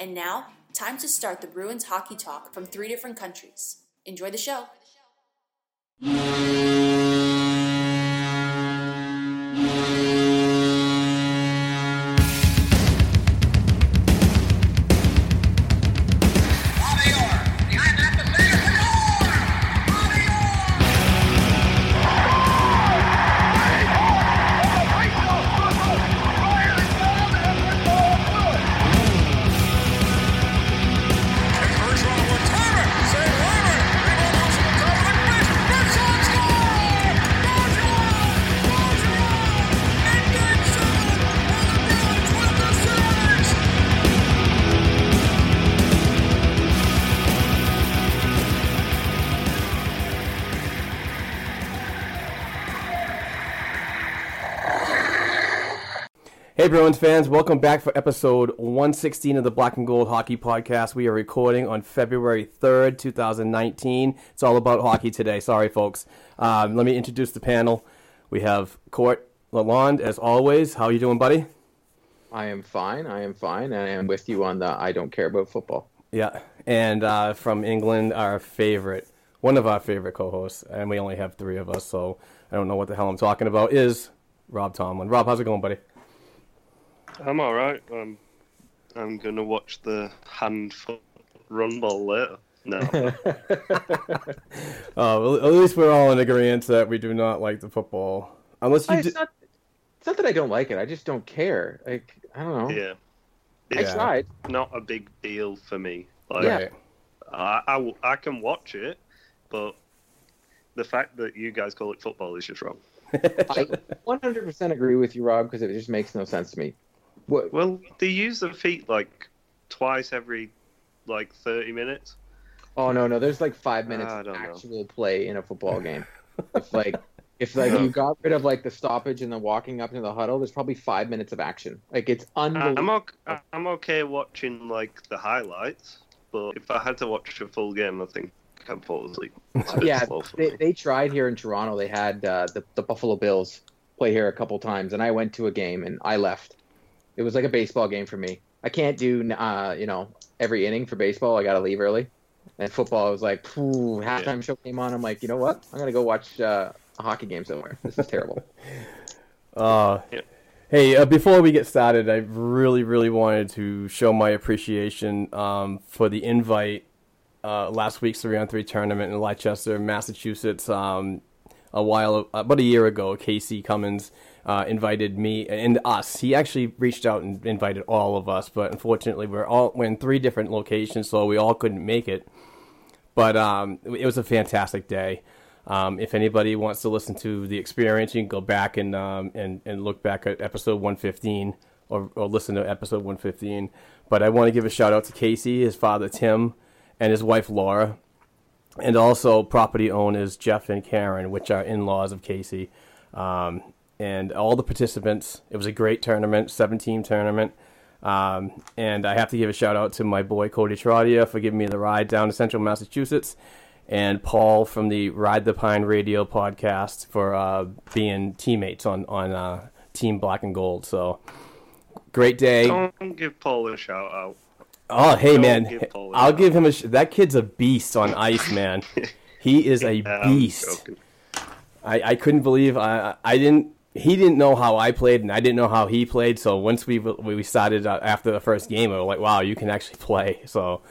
And now, time to start the Bruins hockey talk from three different countries. Enjoy the show. Hey Bruins fans, welcome back for episode 116 of the Black and Gold Hockey Podcast. We are recording on February 3rd, 2019. It's all about hockey today. Sorry, folks. Um, let me introduce the panel. We have Court Lalonde, as always. How are you doing, buddy? I am fine. I am fine. I am with you on the I don't care about football. Yeah, and uh, from England, our favorite, one of our favorite co-hosts, and we only have three of us, so I don't know what the hell I'm talking about, is Rob Tomlin. Rob, how's it going, buddy? I'm all right. I'm I'm gonna watch the hand foot run ball later. No, Uh, well, at least we're all in agreement that we do not like the football, unless you. it's, Do- not, it's not that I don't like it. I just don't care. Like I don't know. yeah, I it's Yeah. tried. not a big deal for me. Like, Yeah. Right. I, I w- I can watch it, but the fact that you guys call it football is just wrong. I 100% agree with you, Rob, because it just makes no sense to me. What? Well, they use the feet like twice every like 30 minutes. Oh no, no. There's like five minutes I of don't know. actual play in a football game. if like if like you got rid of like the stoppage and the walking up into the huddle, there's probably five minutes of action. Like it's unbelievable. I'm okay, I'm okay watching like the highlights, but if I had to watch a full game, I think I'd fall asleep. It's a bit yeah, they, they tried here in Toronto. They had uh, the the Buffalo Bills play here a couple times, and I went to a game and I left. It was like a baseball game for me. I can't do uh, you know every inning for baseball. I got to leave early. And football, I was like, Phew, halftime show came on. I'm like, you know what? I'm gonna go watch uh, a hockey game somewhere. This is terrible. Uh, Yeah. Hey, uh, before we get started, I really, really wanted to show my appreciation um, for the invite uh, last week's three on three tournament in Leicester, Massachusetts. Um, a while, about a year ago, Casey Cummins uh, invited me and us. He actually reached out and invited all of us, but unfortunately, we're all we're in three different locations, so we all couldn't make it. But um, it was a fantastic day. Um, if anybody wants to listen to the experience, you can go back and um, and and look back at episode 115 or, or listen to episode 115. But I want to give a shout out to Casey, his father Tim, and his wife Laura, and also property owners Jeff and Karen, which are in-laws of Casey, um, and all the participants. It was a great tournament, seven-team tournament. Um, and I have to give a shout out to my boy Cody Trodia for giving me the ride down to Central Massachusetts, and Paul from the Ride the Pine Radio podcast for uh, being teammates on on uh, Team Black and Gold. So great day. Don't give Paul a shout out. Oh, hey Don't man, give I'll give him a. Sh- that kid's a beast on ice, man. He is a Yeah, beast. I, I couldn't believe I I didn't he didn't know how I played and I didn't know how he played. So once we we started uh, after the first game, we were like, wow, you can actually play. So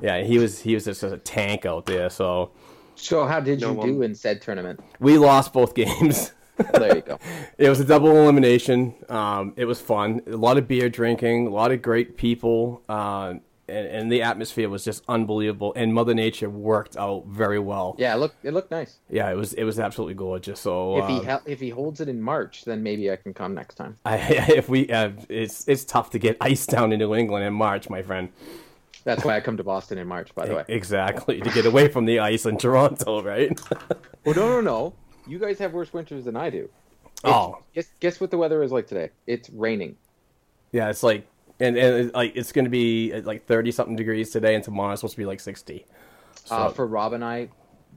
yeah, he was he was just a tank out there. So So how did No you one- do in said tournament? we lost both games. There you go. it was a double elimination. Um, it was fun. A lot of beer drinking. A lot of great people. Uh, and, and the atmosphere was just unbelievable. And Mother Nature worked out very well. Yeah, it looked it looked nice. Yeah, it was it was absolutely gorgeous. So If he um, hel- if he holds it in March, then maybe I can come next time. I, if we uh, it's it's tough to get ice down in New England in March, my friend. That's why I come to Boston in March. By the way. Exactly to get away from the ice in Toronto, right? Well, no, no, no. You guys have worse winters than I do. It's- oh, Guess guess what the weather is like today? It's raining. yeah, it's like and and like it's going to be uh, like thirty something degrees today, and tomorrow it's supposed to be like sixty. So, Uh, for Rob and I,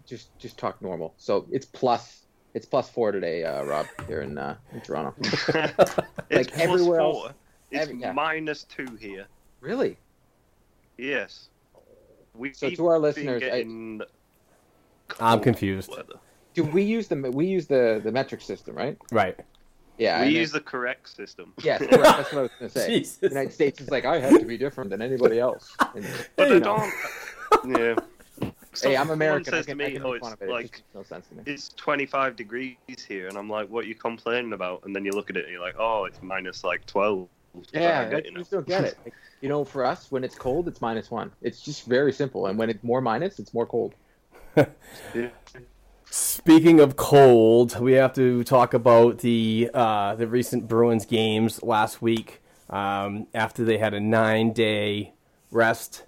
just just talk normal. So it's plus it's plus four today, uh, Rob, here in, uh, in Toronto. it's Like plus everywhere else- four. It's every- yeah. minus two here. really? Yes. We So to our listeners, I- getting I'm confused. weather. Do we use the we use the the metric system, right? right. Yeah. we use it- the correct system. Yes, correct. That's what I was going to say. Jesus. The United States is like I have to be different than anybody else. And, But you I know, don't. Uh, yeah. Hey, I'm Someone American. I can, to me, can oh, it's it. It like just makes no sense to me. it's 25 degrees here, and I'm like, what are you complaining about? And then you look at it, and you're like, oh, it's minus like 12. Yeah, I I get, you know. just don't get it. Like, you know, for us, when it's cold, it's minus one. It's just very simple. And when it's more minus, it's more cold. Yeah. Speaking of cold, we have to talk about the uh, the recent Bruins games last week. Um, after they had a nine day rest,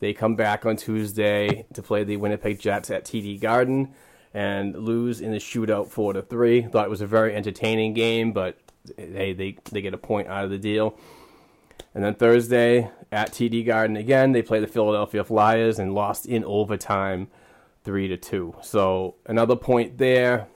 they come back on Tuesday to play the Winnipeg Jets at TD Garden and lose in the shootout four to three. Thought it was a very entertaining game, but hey, they they get a point out of the deal. And then Thursday at TD Garden again, they play the Philadelphia Flyers and lost in overtime three to two. So another point there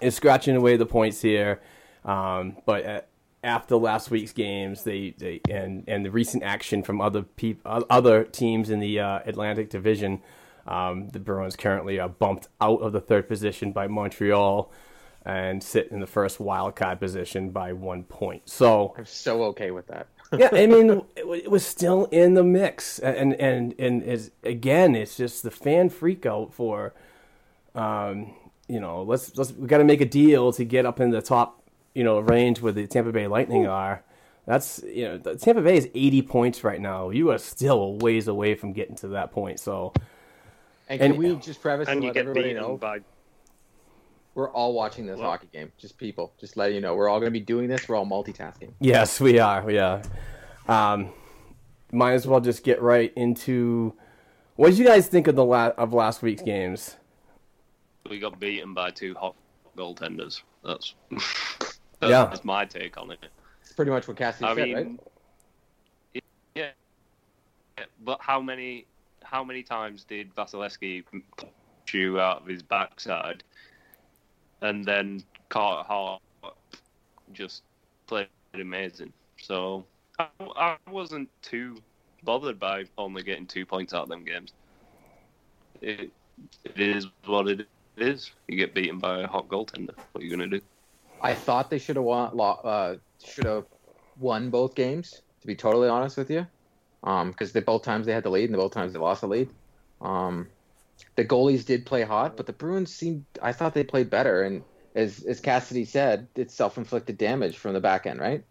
is scratching away the points here. Um, but after last week's games, they, they and and the recent action from other peop, other teams in the uh, Atlantic Division, um, the Bruins currently are bumped out of the third position by Montreal and sit in the first wild card position by one point. So I'm so okay with that. yeah, I mean, it, it was still in the mix, and and and is again, it's just the fan freak out for, um, you know, let's let's we got to make a deal to get up in the top, you know, range where the Tampa Bay Lightning are. That's you know, the Tampa Bay is eighty points right now. You are still a ways away from getting to that point. So And can And- we just preface And and you let get everybody beaten know by. We're all watching this Well- hockey game. Just people, just letting you know, we're all going to be doing this. We're all multitasking. yes, we are. Yeah, um, might as well just get right into. What did you guys think of the la- of last week's games? We got beaten by two hot goaltenders. That's. Yeah. That's my take on it. It's pretty much what Cassidy I said, mean, right? yeah, yeah, but how many how many times did Vasilevskiy push you out of his backside, and then Carter Hart just played amazing? So I, I wasn't too bothered by only getting two points out of them games. It, it is what it is. You get beaten by a hot goaltender. What are you gonna do? I thought they should have won. Uh, should have won both games. To be totally honest with you, because they both times they had the lead and the both times they lost the lead. Um, the goalies did play hot, but the Bruins seemed. I thought they played better, and as as Cassidy said, it's self inflicted damage from the back end, right?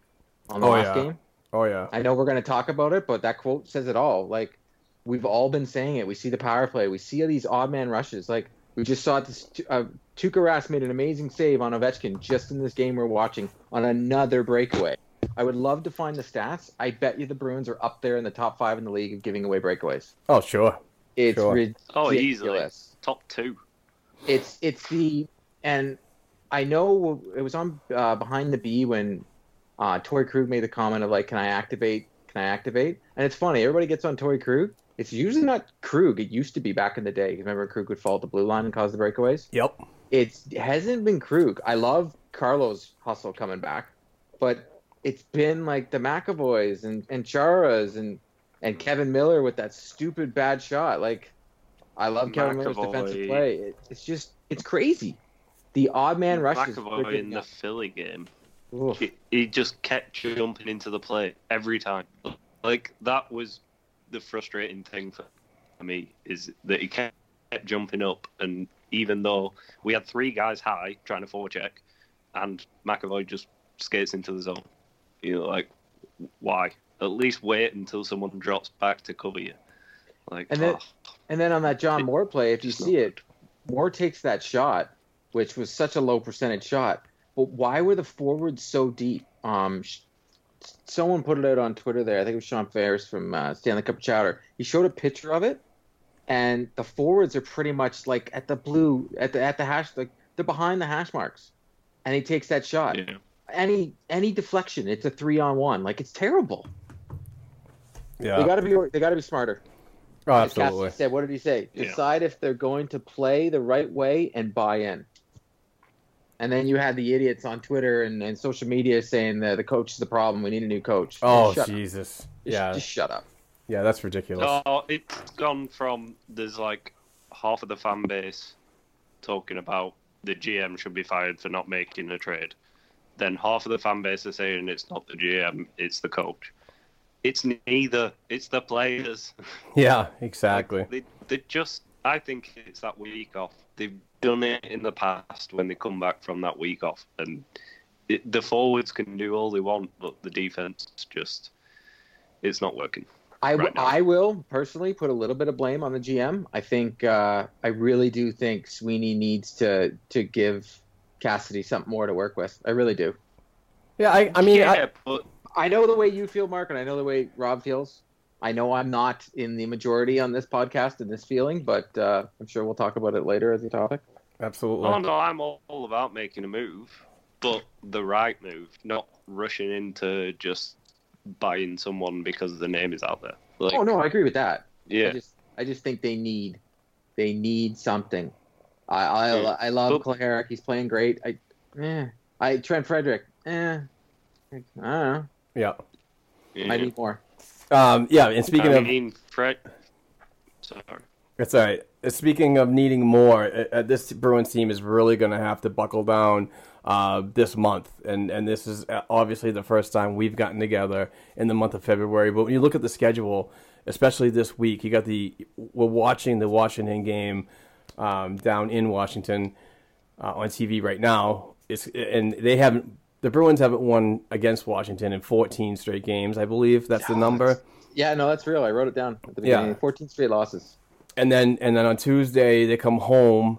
On the Oh, last yeah. game. Oh yeah. I know we're going to talk about it, but that quote says it all. Like we've all been saying it. We see the power play. We see these odd man rushes. Like we just saw this. Uh, Tuukka Rask made an amazing save on Ovechkin just in this game we're watching on another breakaway. I would love to find the stats. I bet you the Bruins are up there in the top five in the league of giving away breakaways. Oh sure. It's Sure. ridiculous. Oh, easily top two. It's it's the and I know it was on uh, behind the B when uh, Torey Krug made the comment of like, "Can I activate? Can I activate?" And it's funny. Everybody gets on Torey Krug. It's usually not Krug. It used to be back in the day. Remember, Krug would fall at the blue line and cause the breakaways. Yep. It's, it hasn't been Krug. I love Carlos Hustle coming back, but it's been like the McAvoys and and Charas and and Kevan Miller with that stupid bad shot. Like, I love Kevan Miller's defensive play. It, it's just it's crazy. The odd man rushes. McAvoy in the Philly game. He, he just kept jumping into the play every time. Like that was the frustrating thing for me is that he kept jumping up, and even though we had three guys high trying to forecheck, and McAvoy just skates into the zone, you know, like why? At least wait until someone drops back to cover you. Like, And then- oh, And then on that John Moore play, if you see it, Moore takes that shot, which was such a low percentage shot. But why were the forwards so deep? Um, sh- someone put it out on Twitter there. I think it was Sean Ferris from uh, Stanley Cup Chowder. He showed a picture of it, and the forwards are pretty much like at the blue at the at the hash like they're behind the hash marks, and he takes that shot. yeah. Any any deflection, it's a three on one. Like it's terrible. Yeah. They got to be they got to be smarter. oh, absolutely. said, what did he say? Yeah. Decide if they're going to play the right way and buy in. And then you had the idiots on Twitter and, and social media saying that the coach is the problem. We need a new coach. Oh, shut up. Jesus. Just, Yeah. just shut up. Yeah, that's ridiculous. Oh, it's gone from there's like half of the fan base talking about the GM should be fired for not making a trade. Then half of the fan base are saying it's not the GM, it's the coach. It's neither. It's the players. Yeah, exactly. Like, they, they just. I think it's that week off. They've done it in the past when they come back from that week off, and it, the forwards can do all they want, but the defense just. It's not working. I, w- right I will personally put a little bit of blame on the GM. I think uh, I really do think Sweeney needs to to give Cassidy something more to work with. I really do. Yeah, I, I mean, yeah, I, but I know the way you feel, Mark, and I know the way Rob feels. I know I'm not in the majority on this podcast in this feeling, but uh, I'm sure we'll talk about it later as a topic. absolutely. Oh no, I'm all, all about making a move, but the right move, not rushing into just buying someone because the name is out there. Like, oh no, I agree with that. I yeah, just I just think they need they need something. I I, Yeah. I love But- Clay He's playing great. I eh. I Trent Frederic. Eh. I don't know. Yeah. yeah. I need more. Um, yeah, and speaking I of, mean, Fred. Sorry. it's all right. Uh, Speaking of needing more, uh, uh, this Bruins team is really going to have to buckle down uh, this month, and and this is uh, obviously the first time we've gotten together in the month of February. But when you look at the schedule, especially this week, you got the we're watching the Washington game um, down in Washington uh, on TV right now. It's and they haven't. The Bruins haven't won against Washington in 14 straight games, I believe. That's the Yeah, number. Yeah, no, that's real. I wrote it down at the Yeah. 14 straight losses. and then and then on Tuesday they come home,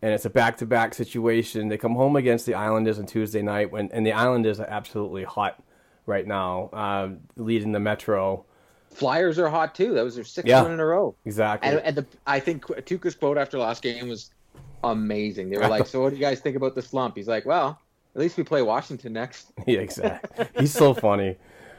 and it's a back to back situation. They come home against the Islanders on Tuesday night, when and the Islanders are absolutely hot right now, uh, leading the Metro. Flyers are hot too. That was their sixth Yeah. win in a row. Exactly. And, and the, I think Tuukka's quote after last game was amazing. They were like, "So what do you guys think about the slump?" He's like, "Well, at least we play Washington next." yeah, exactly. He's so funny.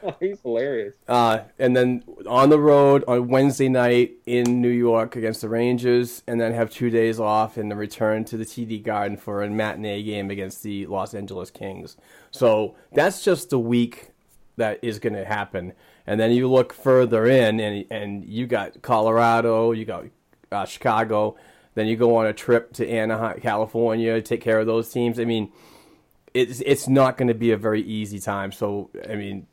He's hilarious. Uh, and then on the road on Wednesday night in New York against the Rangers, and then have two days off and then return to the TD Garden for a matinee game against the Los Angeles Kings. So that's just the week that is going to happen. And then you look further in, and and you got Colorado, you got uh, Chicago. Then you go on a trip to Anaheim, California, take care of those teams. I mean, it's it's not going to be a very easy time. So I mean,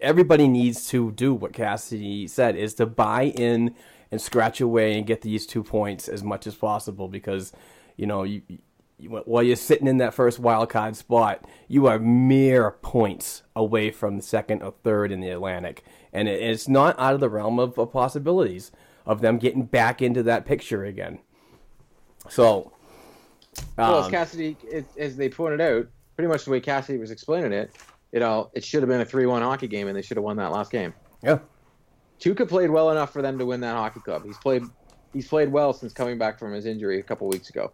everybody needs to do what Cassidy said: is to buy in and scratch away and get these two points as much as possible because you know you. you while you're sitting in that first wild card spot, you are mere points away from the second or third in the Atlantic, and it, it's not out of the realm of, of possibilities of them getting back into that picture again. So, well, as um, Cassidy, as, as they pointed out, pretty much the way Cassidy was explaining it, you know, it should have been a three-one hockey game, and they should have won that last game. yeah, Tuukka played well enough for them to win that hockey club. He's played, he's played well since coming back from his injury a couple weeks ago.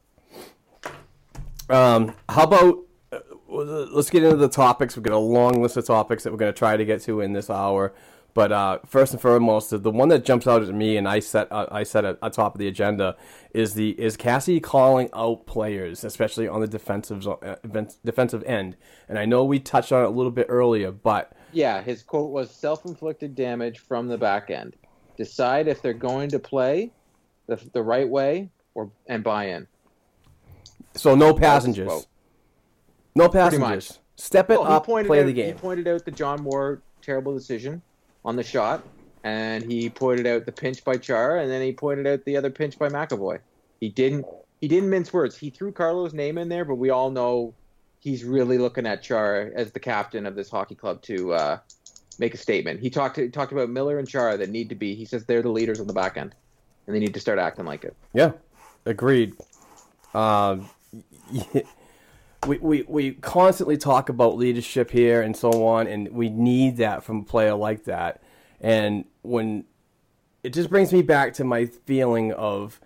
Um, how about uh, let's get into the topics. We've got a long list of topics that we're going to try to get to in this hour. But uh, first and foremost, the one that jumps out at me and I set uh, I set at, at top of the agenda is the is Cassie calling out players, especially on the defensive uh, defensive end. And I know we touched on it a little bit earlier, but Yeah, his quote was self-inflicted damage from the back end. Decide if they're going to play the, the right way or and buy in. so no That was his passengers, no passengers. Step it Well, up, play out, the He pointed out the John Moore terrible decision on the shot, and he pointed out the pinch by Char, and then he pointed out the other pinch by McAvoy. He didn't he didn't mince words. He threw Carlo's name in there, but we all know he's really looking at Char as the captain of this hockey club to uh, make a statement. He talked to, talked about Miller and Chara that need to be. He says they're the leaders on the back end, and they need to start acting like it. Yeah, agreed. Um, we, we we constantly talk about leadership here and so on, and we need that from a player like that. And when it just brings me back to my feeling of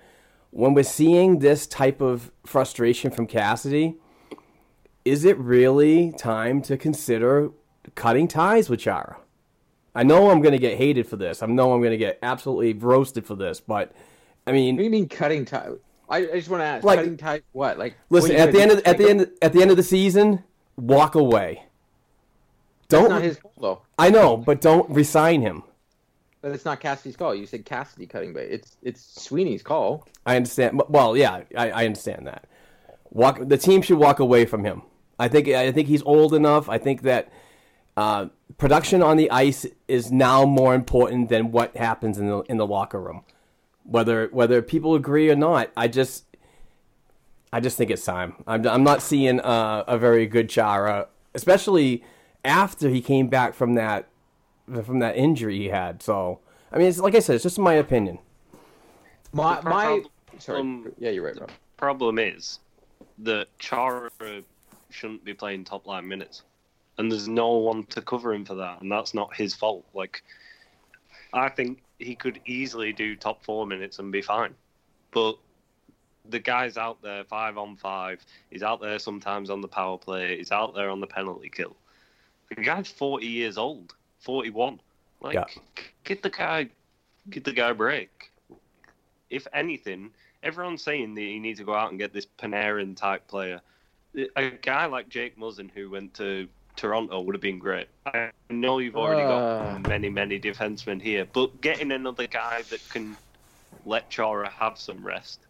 when we're seeing this type of frustration from Cassidy, is it really time to consider cutting ties with Chara? I know I'm going to get hated for this. I know I'm going to get absolutely roasted for this, but I mean, What do you mean cutting tie? I, I just want to ask, Like- cutting tie what? Like Listen, what at the end of at the end at the end of the season, walk away. Don't not his call though. I know, but don't resign him. But it's not Cassidy's call. You said Cassidy cutting bait. It's it's Sweeney's call. I understand. Well, yeah, I, I understand that. Walk. The team should walk away from him. I think. I think he's old enough. I think that uh, production on the ice is now more important than what happens in the in the locker room. Whether whether people agree or not, I just I just think it's time. I'm I'm not seeing uh, a very good Chara, especially after he came back from that from that injury he had. So I mean, it's like I said, it's just my opinion. My The my problem- sorry. um, yeah, you're right, bro. problem is that Chara shouldn't be playing top line minutes, and there's no one to cover him for that, and that's not his fault. Like, I think he could easily do top four minutes and be fine, but the guy's out there five on five. He's out there sometimes on the power play. He's out there on the penalty kill. The guy's forty years old, forty-one. Like, Yeah. get the guy, get the guy a break. If anything, everyone's saying that you need to go out and get this Panarin type player. A guy like Jake Muzzin, who went to Toronto, would have been great. I know you've already Uh. got many, many defensemen here, but getting another guy that can let Chara have some rest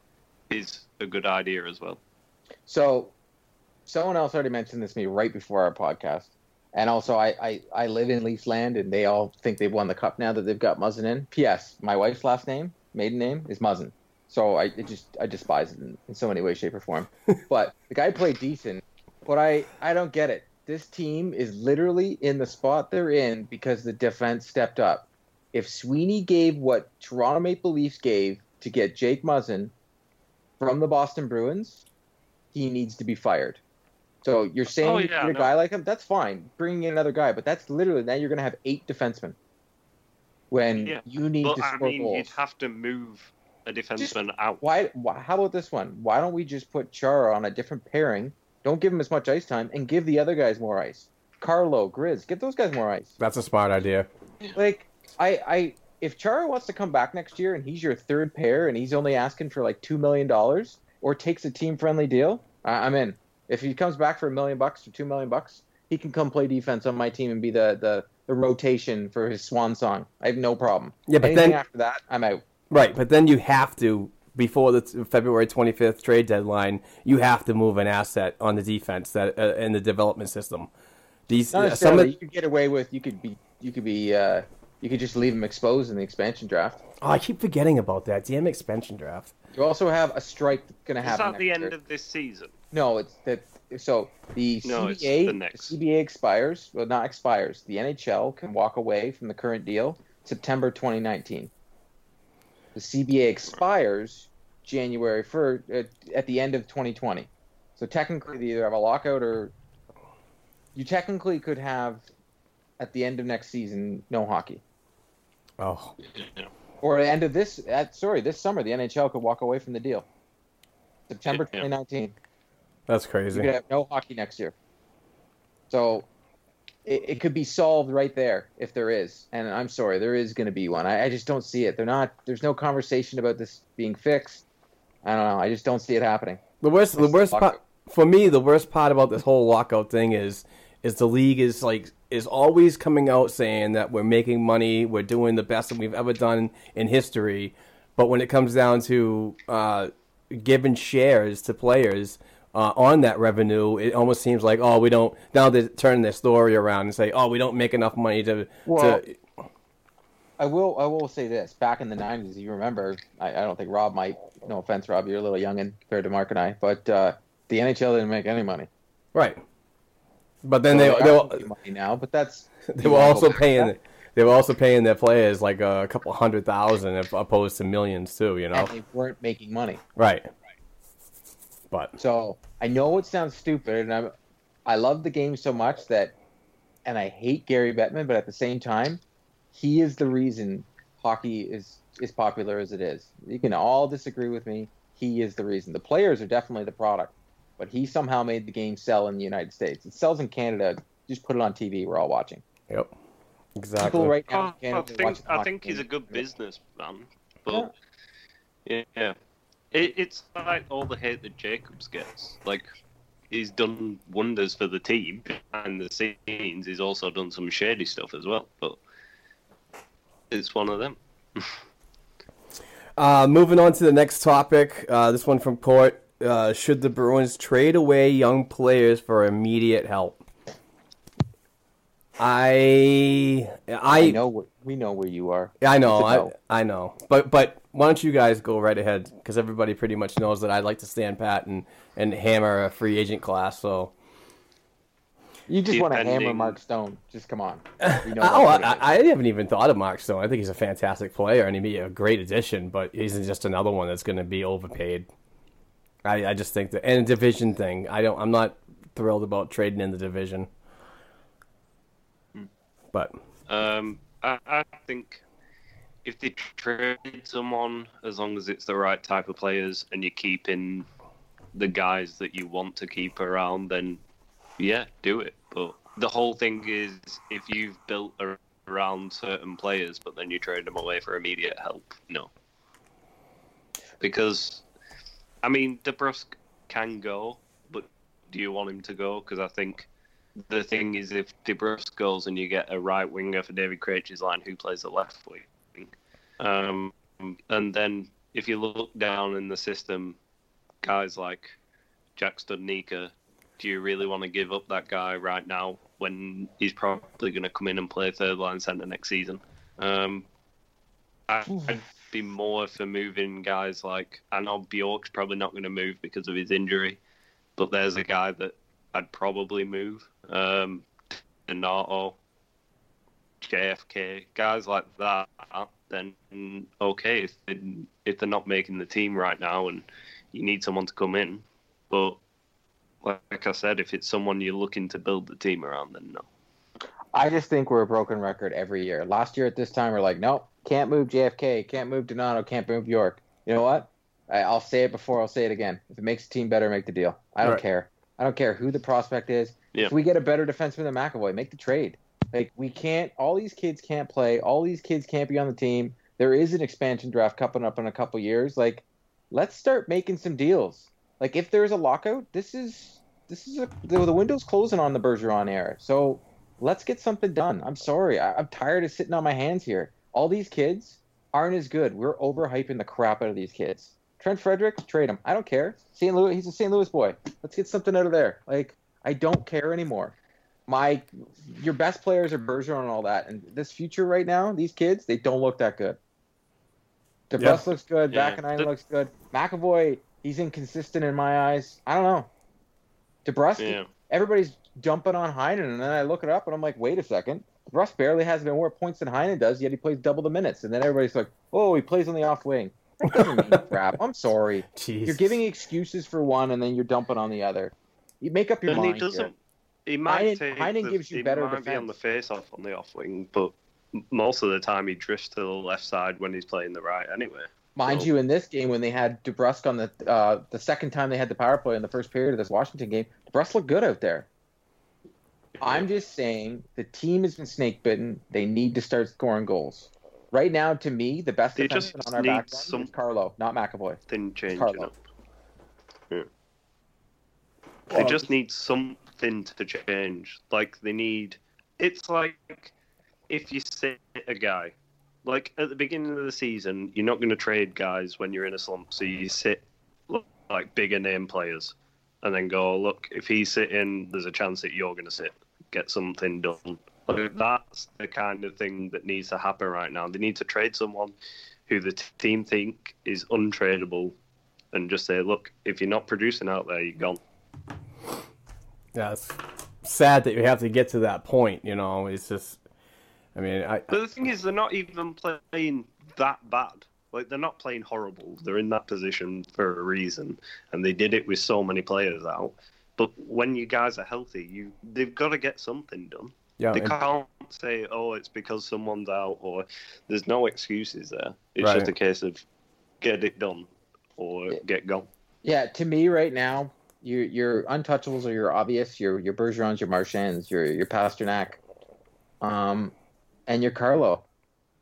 is a good idea as well. So, someone else already mentioned this to me right before our podcast, and also I I, I live in Leafs land, and they all think they've won the cup now that they've got Muzzin in. P.S. My wife's last name, maiden name, is Muzzin, so I it just I despise it in, in so many ways, shape, or form. but the guy played decent, but I I don't get it. This team is literally in the spot they're in because the defense stepped up. If Sweeney gave what Toronto Maple Leafs gave to get Jake Muzzin from the Boston Bruins, he needs to be fired. So you're saying Oh, you yeah, need a no. guy like him? That's fine. Bringing in another guy, but that's literally now you're going to have eight defensemen when Yeah, you need But to I mean, goals. you'd have to move a defenseman out. Why, why? How about this one? Why don't we just put Chara on a different pairing? Don't give him as much ice time, and give the other guys more ice. Carlo, Grizz, get those guys more ice. That's a smart idea. Like I, I, if Chara wants to come back next year and he's your third pair and he's only asking for like two million dollars or takes a team friendly deal, I, I'm in. If he comes back for a million bucks or two million bucks, he can come play defense on my team and be the the, the rotation for his swan song. I have no problem. Yeah, but Anything then- after that, I'm out. Right, but then you have to before the t- February 25th trade deadline, you have to move an asset on the defense that uh, in the development system. These Not uh, some of, you could get away with. You could be. You could be. Uh, you could just leave him exposed in the expansion draft. oh, I keep forgetting about that damn expansion draft. You also have a strike that's going to Is happen. not the end year. of this season? No, it's that. So the No, CBA, the next. CBA expires. Well, not expires. The NHL can walk away from the current deal September 2019. The CBA expires January 1st uh, at the end of 2020. So technically, they either have a lockout or you technically could have at the end of next season no hockey. Oh, Or at the end of this, at, sorry, this summer, the NHL could walk away from the deal. September 2019. that's crazy. You crazy. could have no hockey next year. So it, it could be solved right there if there is. And I'm sorry, there is going to be one. I, I just don't see it. They're not. There's no conversation about this being fixed. I don't know. I just don't see it happening. The worst, the worst part for me, the worst part about this whole lockout thing is, is the league is like is always coming out saying that we're making money, we're doing the best that we've ever done in history, but when it comes down to uh, giving shares to players uh, on that revenue, it almost seems like oh we don't now they turn their story around and say oh we don't make enough money to Well, to I will. I will say this. Back in the '90s, you remember. I, I don't think Rob might. No offense, Rob. You're a little youngin compared to Mark and I. But uh, the NHL didn't make any money. right. But then So they they were, money now, but that's they were also paying that? they were also paying their players like a couple hundred thousand opposed to millions too. You know, and they weren't making money. right? But So I know it sounds stupid, and I'm, I love the game so much that, and I hate Gary Bettman, but at the same time, he is the reason hockey is is popular as it is. You can all disagree with me. He is the reason. The players are definitely the product, but he somehow made the game sell in the United States. It sells in Canada. Just put it on TV. We're all watching. yep, exactly. People right now Oh, in Canada I think I think he's a games. good businessman, but yeah, It, it's like all the hate that Jacobs gets. Like he's done wonders for the team and the scenes. He's also done some shady stuff as well, but it's one of them. Uh, moving on to the next topic. Uh, this one from Court. Uh, should the Bruins trade away young players for immediate help? I I I know what we know where you are. Yeah, I know, It's a I. I know, but but why don't you guys go right ahead? Because everybody pretty much knows that I like to stand pat and and hammer a free agent class. So You just want to hammer Defending- Mark Stone. Just come on. We know oh, that's I. I haven't even thought of Mark Stone. I think he's a fantastic player and he'd be a great addition. But he's just another one that's going to be overpaid. I, I just think that and a division thing. I don't. I'm not thrilled about trading in the division. But Um, I, think if they trade someone, as long as it's the right type of players and you're keeping the guys that you want to keep around, then yeah, do it. But the whole thing is if you've built around certain players, but then you trade them away for immediate help, no. Because, I mean, DeBrusk can go, but do you want him to go? Because I think the thing is, if DeBrusk goes and you get a right winger for David Krejci's line, who plays the left wing, um, and then if you look down in the system, guys like Jack Studnicka, do you really want to give up that guy right now when he's probably going to come in and play third line centre next season? Um, I'd be more for moving guys like I know Bjork's probably not going to move because of his injury, but there's a guy that I'd probably move. Um, Donato, JFK, guys like that. Then okay, if they, if they're not making the team right now and you need someone to come in, but like I said, if it's someone you're looking to build the team around, then no. I just think we're a broken record every year. Last year at this time, we're like, nope, can't move JFK, can't move Donato, can't move York. You know what? I, I'll say it before, I'll say it again. If it makes the team better, make the deal. I don't Right. care. I don't care who the prospect is. Yeah. If we get a better defenseman than McAvoy, make the trade. Like we can't. All these kids can't play. All these kids can't be on the team. There is an expansion draft coming up in a couple years. Like, let's start making some deals. Like if there's a lockout, this is this is a, the, the window's closing on the Bergeron era. So let's get something done. I'm sorry. I, I'm tired of sitting on my hands here. All these kids aren't as good. We're overhyping the crap out of these kids. Trent Frederic, trade him. I don't care. St. Louis, he's a St. Louis boy. Let's get something out of there. Like I don't care anymore. My, your best players are Bergeron and all that, and this future right now, these kids, they don't look that good. DeBrusk Yeah. looks good. Yeah. Vaakanainen The- looks good. McAvoy, he's inconsistent in my eyes. I don't know. DeBrusk, Yeah. everybody's jumping on Heinen, and then I look it up and I'm like, wait a second. Russ barely has been more points than Heinen does, yet he plays double the minutes. And then everybody's like, oh, he plays on the off wing. That doesn't mean crap. I'm sorry. jeez, You're giving excuses for one, and then you're dumping on the other. You make up your And mind. he doesn't. here. He might Heinen- take Heinen the, gives you he better might be on the face off on the off wing, but most of the time he drifts to the left side when he's playing the right anyway. Mind So- you, in this game, when they had DeBrusk on the uh, the second time they had the power play in the first period of this Washington game, DeBrusk looked good out there. I'm just saying the team has been snake bitten. They need to start scoring goals. Right now, to me, the best They defenseman just on our need back some- is Carlo, not McAvoy. Thing changing Carlo. up. Yeah. They Well, just need something to change. Like they need. It's like if you sit a guy, like at the beginning of the season, you're not going to trade guys when you're in a slump. So you sit like bigger name players, and then go look. If he's sitting, there's a chance that you're going to sit. Get something done. Like, that's the kind of thing that needs to happen right now. They need to trade someone who the team think is untradeable, and just say, look, if you're not producing out there, you're gone. yeah, that's sad that you have to get to that point. You know, it's just. I mean, I. But the thing is, they're not even playing that bad. Like they're not playing horrible. They're in that position for a reason, and they did it with so many players out. But when you guys are healthy, you they've got to get something done. Yeah, They and- can't say, "Oh, it's because someone's out," or there's no excuses there. It's Right. just a case of get it done or Yeah. get gone. Yeah, to me right now, your your untouchables are your obvious, your your Bergerons, your Marchands, your your Pastrnak, um, and your Carlo,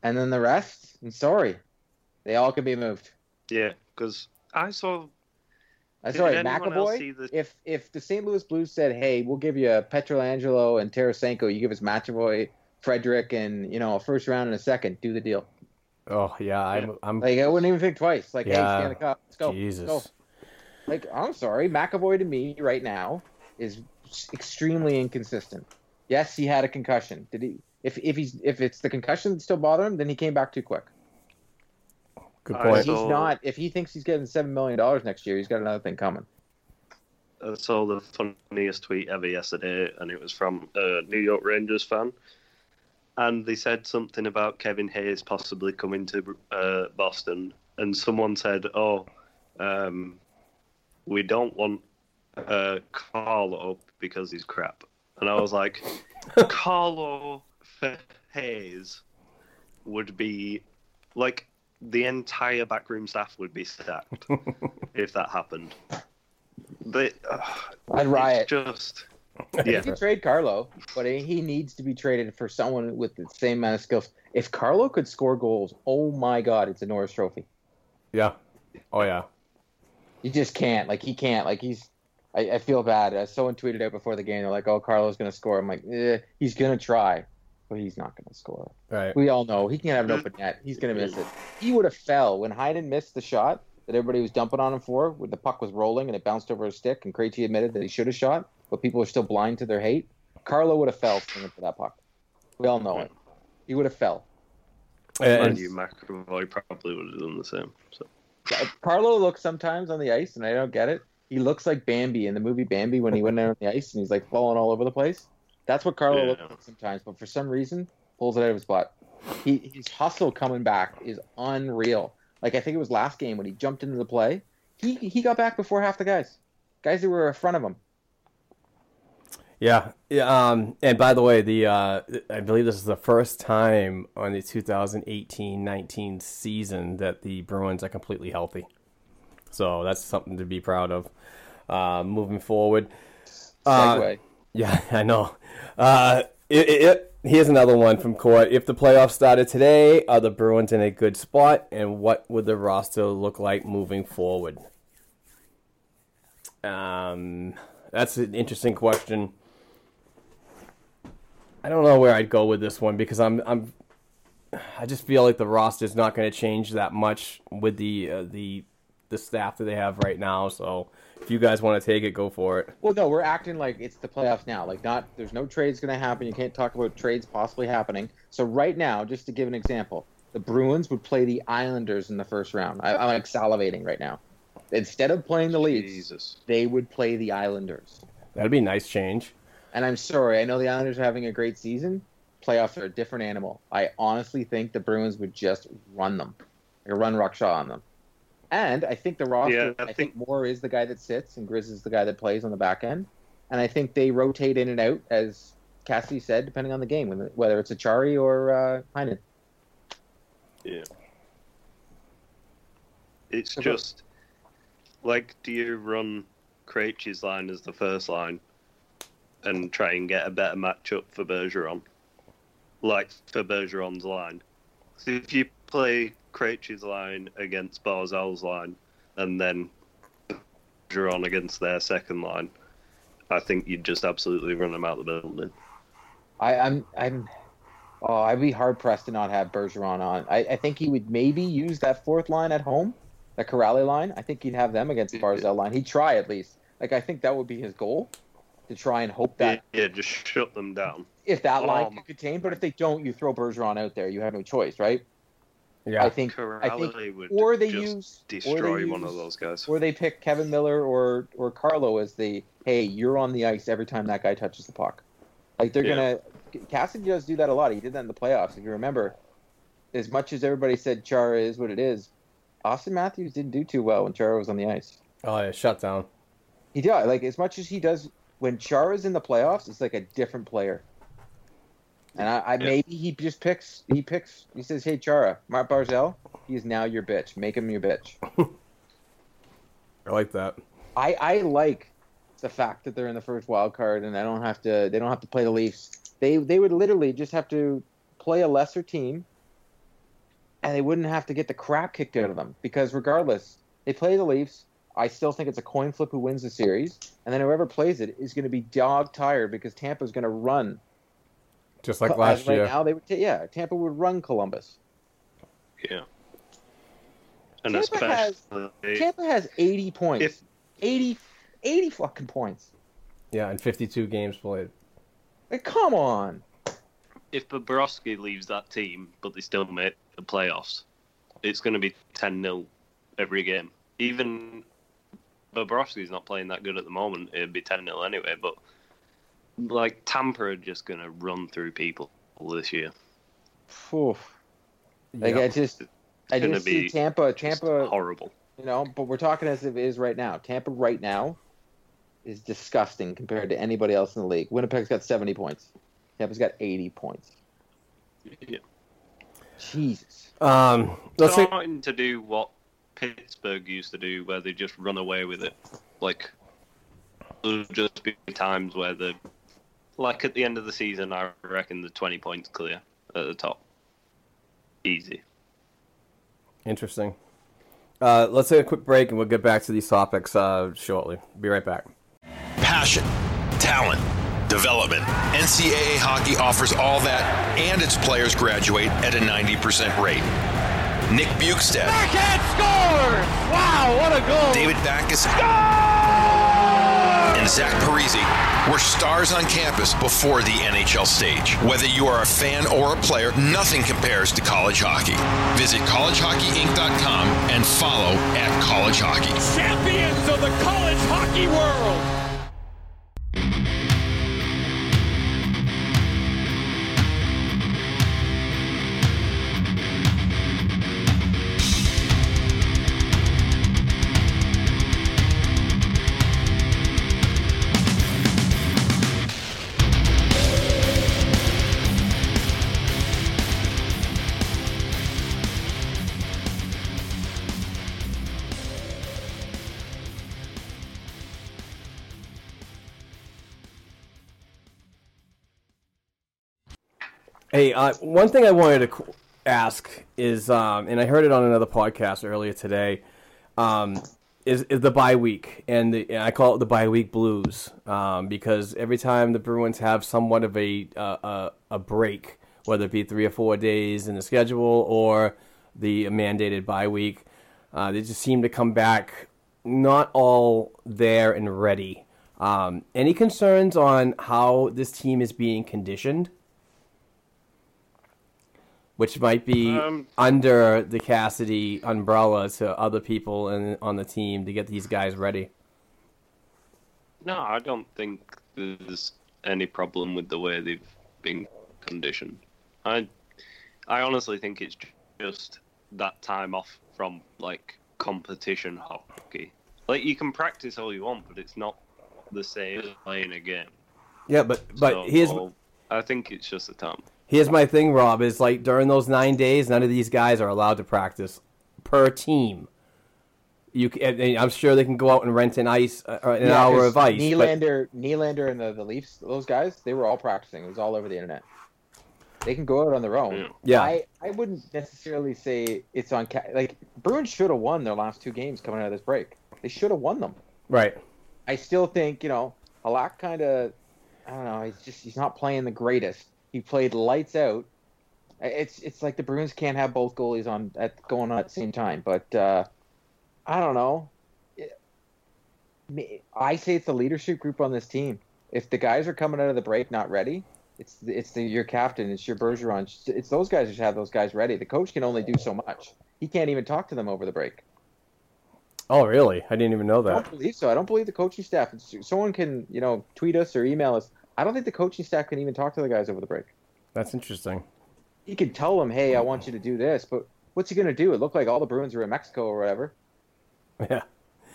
and then the rest. I'm sorry, they all can be moved. Yeah, because I saw. I'm Did sorry, anyone McAvoy. the- If if the St. Louis Blues said, "Hey, we'll give you a Pietrangelo and Tarasenko, you give us McAvoy, Frederic, and you know a first round and a second, do the deal." Oh yeah, I'm. I'm Like I wouldn't even think twice. Like, hey, Yeah. stand the cup, let's go. Jesus. Let's go. Like, I'm sorry, McAvoy to me right now is extremely inconsistent. Yes, he had a concussion. Did he? If if he's if it's the concussion that still bother him, then he came back too quick. Good I But point. he's not. If he thinks he's getting seven million dollars next year, he's got another thing coming. I saw the funniest tweet ever yesterday, and it was from a New York Rangers fan. And they said something about Kevin Hayes possibly coming to uh, Boston, and someone said, "Oh, um, we don't want uh, Carlo because he's crap." And I was like, "Carlo for Hayes would be like the entire backroom staff would be sacked if that happened." But uh, I'd riot. it's just You yeah. can trade Carlo, but he needs to be traded for someone with the same amount of skills. If Carlo could score goals, oh my God, it's a Norris Trophy. Yeah. Oh yeah. He just can't. Like he can't. Like he's. I, I feel bad. Uh, someone tweeted out before the game. They're like, "Oh, Carlo's gonna score." I'm like, eh, "He's gonna try, but he's not gonna score." Right. We all know he can't have an open net. He's gonna miss it. He would have fell when Heinen missed the shot that everybody was dumping on him for. When the puck was rolling and it bounced over his stick, and Krejci admitted that he should have shot, but people are still blind to their hate. Carlo would have fell swinging for that puck. We all know it. He would have fell. Uh, and, Mind you, McAvoy probably would have done the same. So Carlo looks sometimes on the ice, and I don't get it. He looks like Bambi in the movie Bambi when he went out on the ice and he's like falling all over the place. That's what Carlo Yeah. looks like sometimes, but for some reason pulls it out of his butt. He his hustle coming back is unreal. Like I think it was last game when he jumped into the play. He he got back before half the guys. Guys that were in front of him. Yeah. Yeah. Um, and by the way, the uh, I believe this is the first time on the 2018-19 season that the Bruins are completely healthy. So that's something to be proud of. Uh, moving forward. Uh, Segue. Yeah, I know. Uh, it, it, it- here's another one from court. If the playoffs started today, are the Bruins in a good spot, and what would the roster look like moving forward? Um, that's an interesting question. I don't know where I'd go with this one because I'm I'm I just feel like the roster is not going to change that much with the uh, the the staff that they have right now. So if you guys want to take it, go for it. Well, no, we're acting like it's the playoffs now. Like, not there's no trades going to happen. You can't talk about trades possibly happening. So right now, just to give an example, the Bruins would play the Islanders in the first round. I, I'm like salivating right now. Instead of playing the Leafs, Jesus. they would play the Islanders. That'd be a nice change. And I'm sorry, I know the Islanders are having a great season. Playoffs are a different animal. I honestly think the Bruins would just run them, like run Ruckshaw on them. And I think the roster, Yeah, I I, think, think- Moore is the guy that sits, and Grizz is the guy that plays on the back end. And I think they rotate in and out, as Cassie said, depending on the game, whether it's Acciari or uh, Heinen. Yeah. It's Okay. just like, do you run Krejci's line as the first line and try and get a better matchup for Bergeron, like for Bergeron's line? So if you play Krejci's line against Barzal's line and then Bergeron against their second line, I think you'd just absolutely run them out of the building. I, I'm, I'm, oh, I'd be hard pressed to not have Bergeron on. I, I think he would maybe use that fourth line at home, the Kuraly line. I think he'd have them against the Barzal line. He'd try at least. Like I think that would be his goal, to try and hope that Yeah, just shut them down. if that line Um, can contain. But if they don't, you throw Bergeron out there. You have no choice, right? Yeah. I think I think would or they just use destroy or they one use- of those guys. or they pick Kevan Miller or or Carlo as the hey, you're on the ice every time that guy touches the puck. Like they're Yeah. gonna Cassidy does do that a lot. He did that in the playoffs. If you remember, as much as everybody said Chara is what it is, Auston Matthews didn't do too well when Chara was on the ice. Oh yeah, shut down. He did like as much as he does when Chara's in the playoffs. It's like a different player. And I, I Yeah. maybe he just picks. He picks. He says, "Hey Chara, Mark Barzal, he is now your bitch. Make him your bitch." I like that. I, I like the fact that they're in the first wild card and I don't have to they don't have to play the Leafs. They they would literally just have to play a lesser team and they wouldn't have to get the crap kicked out of them because regardless, they play the Leafs. I still think it's a coin flip who wins the series, and then whoever plays it is going to be dog tired because Tampa's going to run. Just like As last right year. now, they would ta- yeah, Tampa would run Columbus. Yeah. And Tampa has- Tampa has 80 points. If- 80, 80 fucking points. Yeah, and 52 games played. Like, come on. if Bobrovsky leaves that team, but they still make the playoffs, it's going to be 10 0 every game. Even Bobrovsky's not playing that good at the moment. It'd be 10 0 anyway, but like Tampa are just going to run through people all this year. Phew. Like, Yeah. I just, I just see Tampa, Tampa, horrible. you know, but we're talking as if it is right now. Tampa right now is disgusting compared to anybody else in the league. Winnipeg's got 70 points. Tampa's got 80 points. Yeah. Jesus. Um, let's say, Starting to do what Pittsburgh used to do, where they just run away with it. Like there'll just be times where the, like at the end of the season, I reckon the twenty points clear at the top, easy. interesting. Uh, let's take a quick break and we'll get back to these topics uh, shortly. Be right back. Passion, talent, development. NCAA hockey offers all that, and its players graduate at a 90% rate. Nick Bjugstad. Backhand scores! Wow, what a goal! David Backes and Zach Parise were stars on campus before the NHL stage. Whether you are a fan or a player, nothing compares to college hockey. Visit collegehockeyinc.com and follow at college hockey. Champions of the college hockey world! Hey, uh, one thing I wanted to ask is, um, and I heard it on another podcast earlier today, um, is, is the bye week, and, the, and I call it the bye week blues um, because every time the Bruins have somewhat of a, uh, a a break, whether it be three or four days in the schedule or the mandated bye week, uh, they just seem to come back not all there and ready. Um, any concerns on how this team is being conditioned? Which might be Um, under the Cassidy umbrella to other people in, on the team to get these guys ready. No, I don't think there's any problem with the way they've been conditioned. I, I honestly think it's just that time off from like competition hockey. Like you can practice all you want, but it's not the same as playing a game. Yeah, but but So, here's I think it's just a time. Here's my thing, Rob. Is like during those nine days, none of these guys are allowed to practice per team. You, c- and- and I'm sure they can go out and rent an ice, uh, an Yeah, hour 'cause of ice. but- Nylander, Nylander, and the, the Leafs, those guys, they were all practicing. It was all over the internet. They can go out on their own. Yeah. Yeah. I, I wouldn't necessarily say it's on ca- like Bruins should have won their last two games coming out of this break. They should have won them. right. I still think you know Halak kind of I don't know. He's just he's not playing the greatest. He played lights out. It's it's like the Bruins can't have both goalies on at going on at the same time. But uh, I don't know. I say it's the leadership group on this team. If the guys are coming out of the break not ready, It's it's the your captain. It's your Bergeron. It's those guys who should have those guys ready. The coach can only do so much. He can't even talk to them over the break. Oh, really? I didn't even know I that. don't believe so. I don't believe the coaching staff. Someone can you know tweet us or email us. I don't think the coaching staff can even talk to the guys over the break. That's interesting. He could tell them, "Hey, I want you to do this," but what's he going to do? It looked like all the Bruins were in Mexico or whatever. Yeah.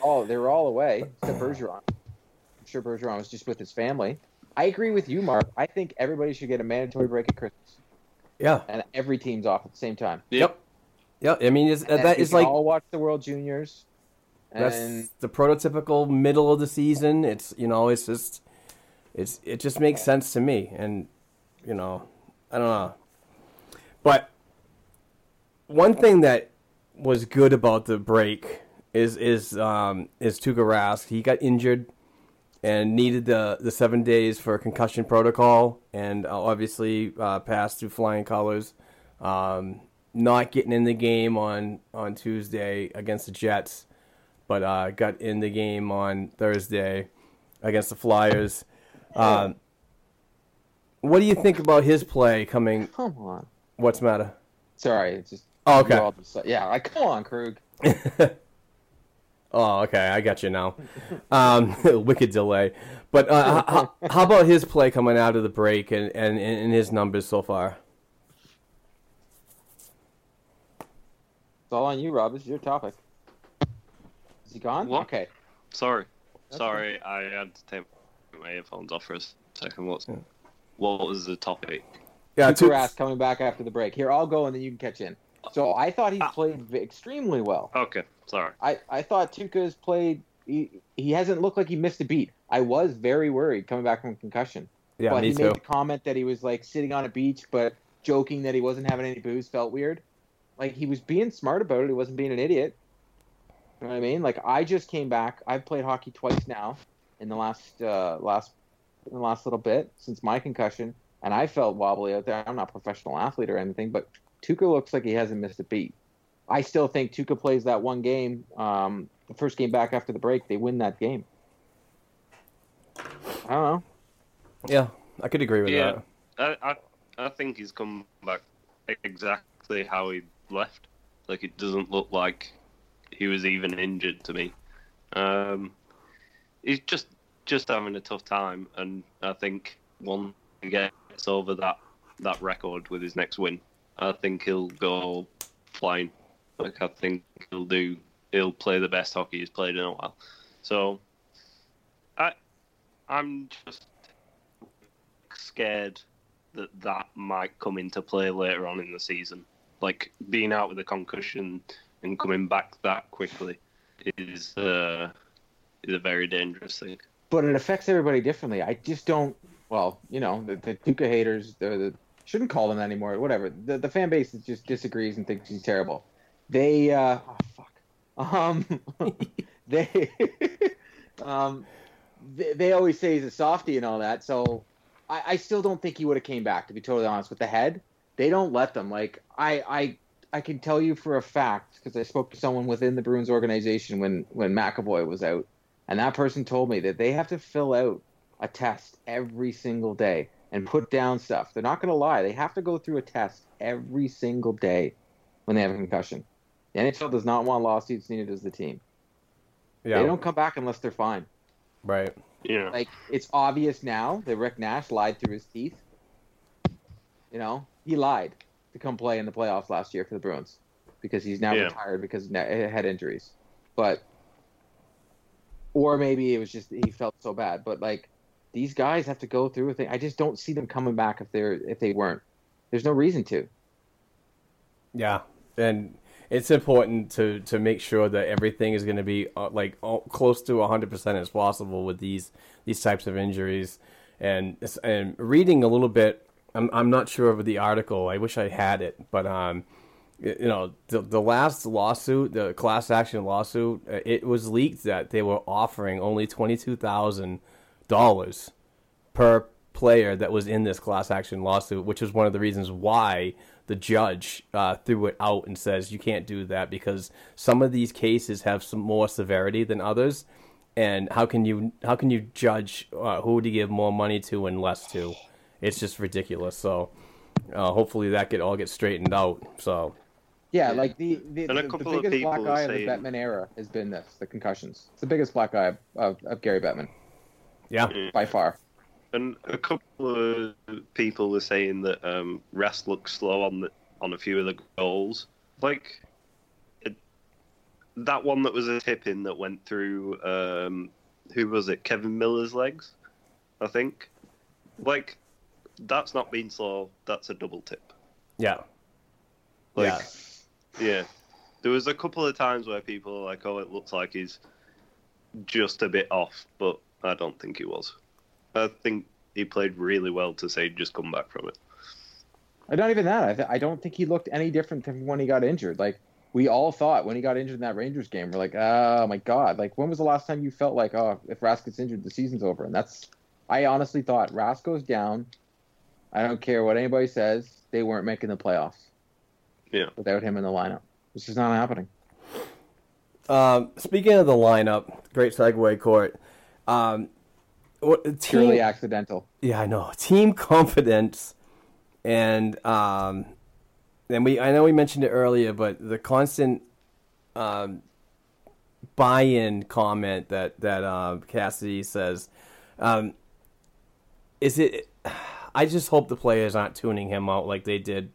Oh, they were all away except Bergeron. I'm sure Bergeron was just with his family. I agree with you, Mark. I think everybody should get a mandatory break at Christmas, Yeah. and every team's off at the same time. Yep. Yeah. I mean, it's, uh, And then that we is can like all watch the World Juniors. that's the prototypical middle of the season. It's you know, it's just, it's it just makes sense to me, and you know, I don't know, but one thing that was good about the break is is um is Tuukka Rask. He got injured and needed the the seven days for concussion protocol, and uh, obviously uh, passed through flying colors. Um, not getting in the game on on Tuesday against the Jets, but uh, got in the game on Thursday against the Flyers. Um, what do you think about his play coming? come on. What's the matter? Sorry, it's just. Oh, okay. just- yeah, like come on, Krug. Oh, okay, I got you now. Um, wicked delay, but uh, how, how about his play coming out of the break and, and, and his numbers so far? It's all on you, Rob. This is your topic. Is he gone? What? Okay. Sorry, That's sorry, I had to take my earphones off for a second. What's what was the topic? Yeah, Tuukka two, Rask coming back after the break. Here, I'll go and then you can catch in. So I thought he Ah. played v- extremely well. Okay, sorry. I, I thought Tuukka's played. He, he hasn't looked like he missed a beat. I was very worried coming back from concussion. yeah, but me he too. made the comment that he was like sitting on a beach, but joking that he wasn't having any booze felt weird. Like he was being smart about it. He wasn't being an idiot. You know what I mean? Like I just came back. I've played hockey twice now in the last uh, last in the last little bit since my concussion, and I felt wobbly out there. I'm not a professional athlete or anything, but Tuukka looks like he hasn't missed a beat. I still think Tuukka plays that one game, um, the first game back after the break. They win that game. I don't know. Yeah, I could agree with Yeah. that. I, I I think he's come back exactly how he left. Like it doesn't look like he was even injured to me. Um, he's just just having a tough time, and I think once he gets over that that record with his next win, I think he'll go flying. Like I think he'll do. He'll play the best hockey he's played in a while. So, I I'm just scared that that might come into play later on in the season. Like being out with a concussion and coming back that quickly is uh, is a very dangerous thing. but it affects everybody differently. I just don't. Well, you know, the, the Tuukka haters, the, the shouldn't call them that anymore. Whatever. The the fan base just disagrees and thinks he's terrible. They, uh, oh fuck, um, they, um, they, they always say he's a softie and all that. So I, I still don't think he would have came back. To be totally honest, with the head, they don't let them. Like I, I, I can tell you for a fact because I spoke to someone within the Bruins organization when when McAvoy was out. And that person told me that they have to fill out a test every single day and put down stuff. They're not going to lie. They have to go through a test every single day when they have a concussion. The NHL does not want lawsuits, neither does the team. Yeah, They don't come back unless they're fine. right. Yeah, Like, it's obvious now that Rick Nash lied through his teeth. You know, he lied to come play in the playoffs last year for the Bruins because he's now Yeah. retired because of ne- head injuries. But, or maybe it was just he felt so bad. But like, these guys have to go through thing. I just don't see them coming back if they're if they weren't. There's no reason to. Yeah, and it's important to to make sure that everything is going to be uh, like all, close to hundred percent as possible with these these types of injuries. And and reading a little bit, I'm I'm not sure of the article. I wish I had it, but um, you know, the the last lawsuit, the class action lawsuit, uh, it was leaked that they were offering only twenty two thousand dollars per player that was in this class action lawsuit, which is one of the reasons why the judge uh, threw it out and says you can't do that because some of these cases have some more severity than others, and how can you how can you judge uh, who to give more money to and less to? It's just ridiculous. So uh, hopefully that could all get straightened out. So Yeah, like the the, And a the, the couple of biggest black people eye of the saying- Bettman era has been this: the concussions. It's the biggest black eye of, of, of Gary Bettman yeah, by far. And a couple of people were saying that um, Rask looks slow on the, on a few of the goals. Like it, that one that was a tip in that went through. Um, who was it? Kevan Miller's legs, I think. Like that's not being slow. That's a double tip. yeah, Like yeah. Yeah. There was a couple of times where people were like, "Oh, it looks like he's just a bit off," but I don't think he was. I think he played really well to say just come back from it. Not even that. I, th- I don't think he looked any different than when he got injured. Like we all thought when he got injured in that Rangers game, we're like, oh my god! Like when was the last time you felt like, oh, if Rask gets injured, the season's over? And that's, I honestly thought Rask goes down. I don't care what anybody says. They weren't making the playoffs Yeah. without him in the lineup. This is not happening. Um, speaking of the lineup, great segue, Court. Um, what, team, Purely accidental. Yeah, I know. Team confidence, and um, and we I know we mentioned it earlier, but the constant um, buy-in comment that that uh, Cassidy says, um, is it? I just hope the players aren't tuning him out like they did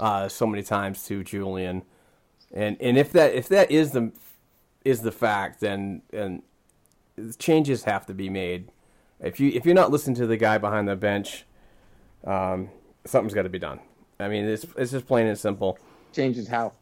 uh, so many times to Julien, and and if that if that is the is the fact, then and changes have to be made. If you if you're not listening to the guy behind the bench, um, something's got to be done. I mean, it's it's just plain and simple. Changes how.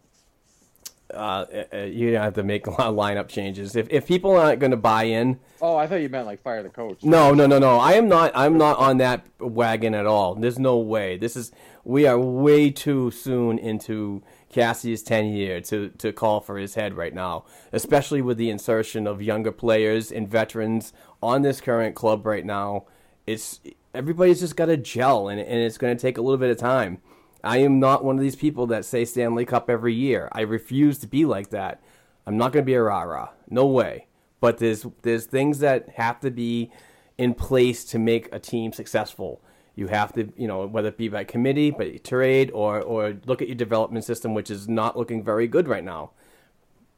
Uh, uh, you have to make a lot of lineup changes. If if people aren't going to buy in, Oh, I thought you meant like fire the coach. no, no, no, no. I am not. I'm not on that wagon at all. There's no way. This is. We are way too soon into Cassie's tenure to to call for his head right now, especially with the insertion of younger players and veterans on this current club right now. It's everybody's just got to gel, and and it's going to take a little bit of time. I am not one of these people that say Stanley Cup every year. I refuse to be like that. I'm not going to be a rah rah. No way. But there's there's things that have to be in place to make a team successful. You have to, you know, whether it be by committee, by trade, or or look at your development system, which is not looking very good right now.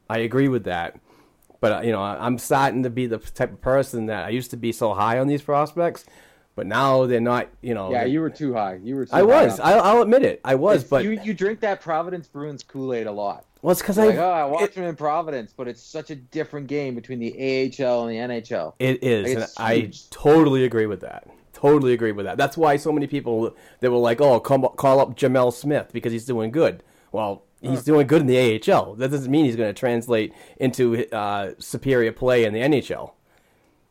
I agree with that. But uh, you know, I'm starting to be the type of person that I used to be so high on these prospects, but now they're not. You know, Yeah, you were too high. You were. Too I was. on- I, I'll admit it. I was. It's- But you you drink that Providence Bruins Kool Aid a lot. well, it's because Like, I. oh, I watched it- him in Providence, but it's such a different game between the AHL and the NHL. It is. Like, and I totally agree with that. Totally agree with that. That's why so many people that were like, "Oh, come, call up Gemel Smith because he's doing good." Well, he's doing good in the AHL. That doesn't mean he's going to translate into uh, superior play in the NHL.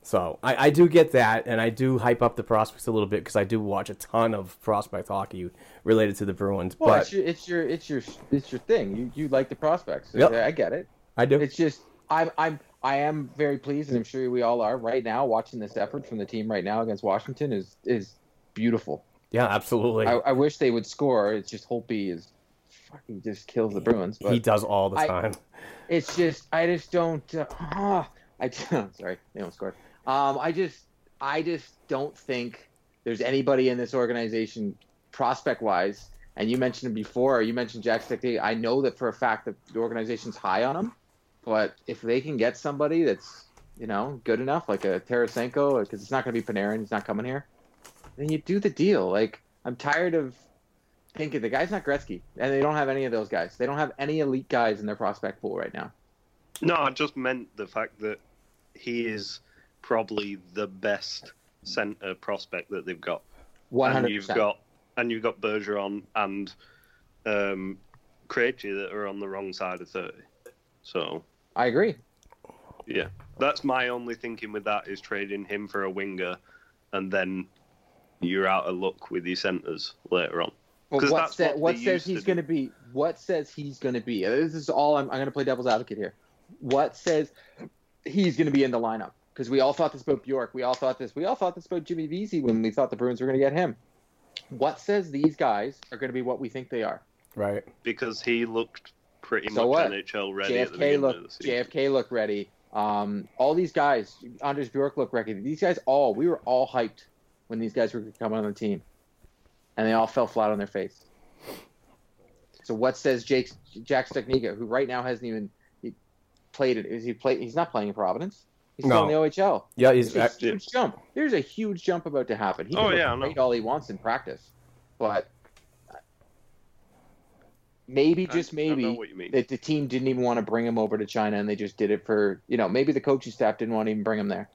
So I, I do get that, and I do hype up the prospects a little bit because I do watch a ton of prospect hockey related to the Bruins. Well, but it's your it's your it's your it's your thing. You you like the prospects. Yep. I get it. I do. It's just I'm I'm I am very pleased, and I'm sure we all are right now. Watching this effort from the team right now against Washington is is beautiful. yeah, absolutely. I, I wish they would score. It's just Holtby is fucking just kills the Bruins. But he does all the I- time. it's just I just don't. Uh, ah, I sorry, they don't score. Um, I just I just don't think there's anybody in this organization prospect wise. And you mentioned before. You mentioned Jack Studnicka. I know that for a fact that the organization's high on him. But if they can get somebody that's you know good enough, like a Tarasenko, because it's not going to be Panarin, he's not coming here, then you do the deal. Like I'm tired of thinking the guy's not Gretzky, and they don't have any of those guys. They don't have any elite guys in their prospect pool right now. No, I just meant the fact that he is probably the best centre prospect that they've got. One and hundred you've got and you've got Bergeron and um, Krejci that are on the wrong side of thirty. So I agree. yeah, that's my only thinking with that is trading him for a winger, and then you're out of luck with your centres later on. But 'Cause what, sa- what what says he's going to be? What says he's going to be? This is all. I'm, I'm going to play devil's advocate here. What says he's going to be in the lineup? Because we all thought this about Bjork. We all thought this. We all thought this about Jimmy Vesey when we thought the Bruins were going to get him. What says these guys are going to be what we think they are? Right. because he looked pretty So much what? NHL ready JFK beginning of the look. JFK look ready. Um, all these guys, Anders Bjork look ready. These guys all, we were all hyped when these guys were coming on the team. and they all fell flat on their face. So what says Jake Jack Studnicka, who right now hasn't even he played it? Is he play? He's not playing in Providence. He's still No. in the OHL. Yeah, he's There's a huge jump. There's a huge jump about to happen. He can Oh, yeah, I know. great all he wants in practice, but maybe I- just I maybe what that the team didn't even want to bring him over to China and they just did it for you know maybe the coaching staff didn't want to even bring him there.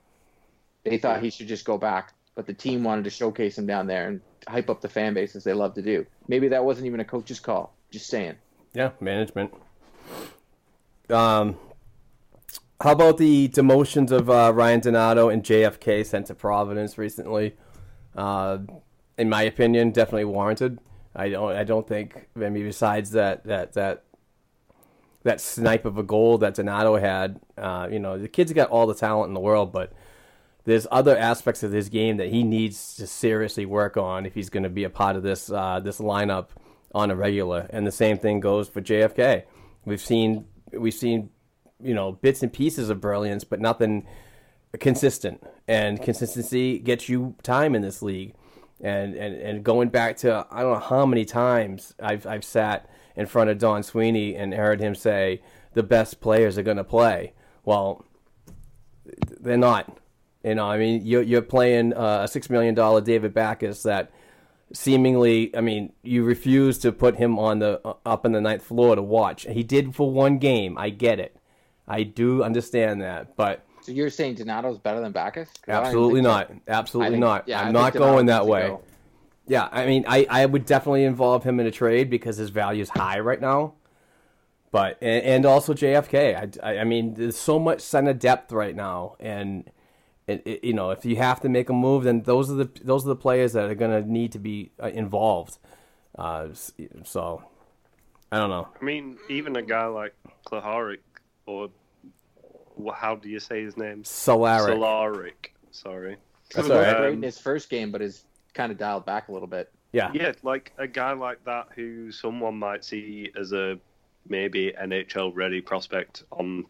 They thought he should just go back, but the team wanted to showcase him down there and hype up the fan base as they love to do. Maybe that wasn't even a coach's call. Just saying. Yeah, management. Um, how about the demotions of uh, Ryan Donato and JFK sent to Providence recently? Uh, in my opinion, definitely warranted. I don't. I don't think. I mean, besides that, that that that snipe of a goal that Donato had, uh, you know, the kid's got all the talent in the world, but there's other aspects of his game that he needs to seriously work on if he's going to be a part of this uh, this lineup on a regular. And the same thing goes for JFK. We've seen we've seen you know bits and pieces of brilliance, but nothing consistent. And consistency gets you time in this league. And and and going back to I don't know how many times I've I've sat in front of Don Sweeney and heard him say the best players are going to play. Well, they're not. You know, I mean, you're you're playing uh, a six million dollar David Backes that seemingly, I mean, you refuse to put him on the uh, up in the ninth floor to watch. He did for one game. I get it. I do understand that, but So you're saying Donato's better than Backes? 'Cause I don't even absolutely not. so. Absolutely think- not. yeah, I I'm not going needs that way. go. Yeah, I mean, I, I would definitely involve him in a trade because his value is high right now. But and, and also JFK. I, I, I mean, there's so much center depth right now, and it, it, you know, if you have to make a move, then those are the those are the players that are going to need to be uh, involved. Uh, so I don't know. I mean, even a guy like Klaharic, or wh- how do you say his name? Solaric. Solaric. Sorry. That's He all great Um, in his first game, but is kind of dialed back a little bit. Yeah. Yeah, like a guy like that who someone might see as a maybe NHL ready prospect on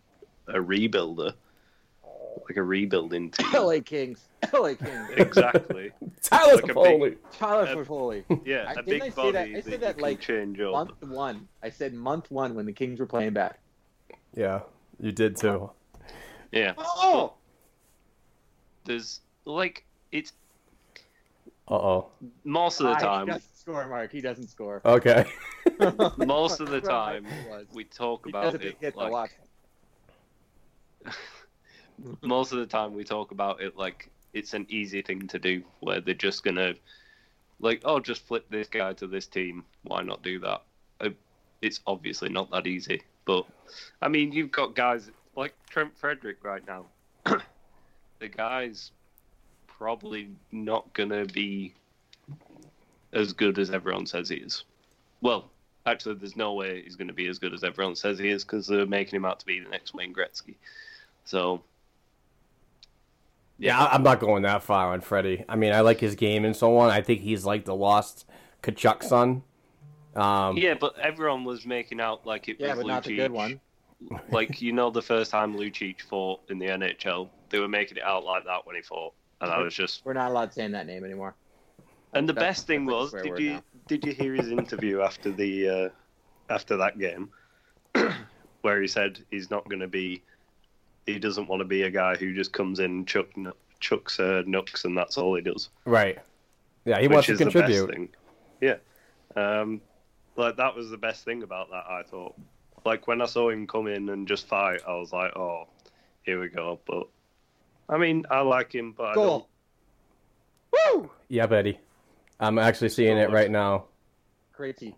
a rebuilder, like a rebuilding team. LA Kings. LA Kings. exactly. Tyler Like a big- Tyler Uh, Foley. Yeah, I- a big I say body that- I said you that, like, change up. Month one. I said month one when the Kings were playing back. Yeah, you did too. Yeah, Oh! there's like it's Uh oh. most of the Ah, He time. doesn't score, Mark. He doesn't score. Okay. Most of the time, think he was. we talk He about does a big it hit, though, like watch. most of the time we talk about it like it's an easy thing to do where they're just gonna like oh just flip this guy to this team why not do that Uh, it's obviously not that easy but i mean you've got guys like trent frederic right now the guy's probably not gonna be as good as everyone says he is well actually there's no way he's going to be as good as everyone says he is because they're making him out to be the next wayne gretzky so Yeah, I- I'm not going that far on Freddie. I mean, I like his game and so on. I think he's like the lost Tkachuk son. Um, Yeah, but everyone was making out like it Yeah, was but not the good one. Like you know, the first time Lucic fought in the NHL, they were making it out like that when he fought, and I was just. We're not allowed saying that name anymore. And the That's- best thing was, did you now. did you hear his interview after the uh, after that game, where he said he's not going to be, he doesn't want to be a guy who just comes in chuck chucks uh, nooks and that's all he does. Right. Yeah, he which wants to the best contribute. thing. Yeah, um, like that was the best thing about that. I thought, like when I saw him come in and just fight, I was like, oh, here we go. But I mean, I like him, but I don't. Woo! Yeah, Betty. I'm actually seeing it right now. Crazy.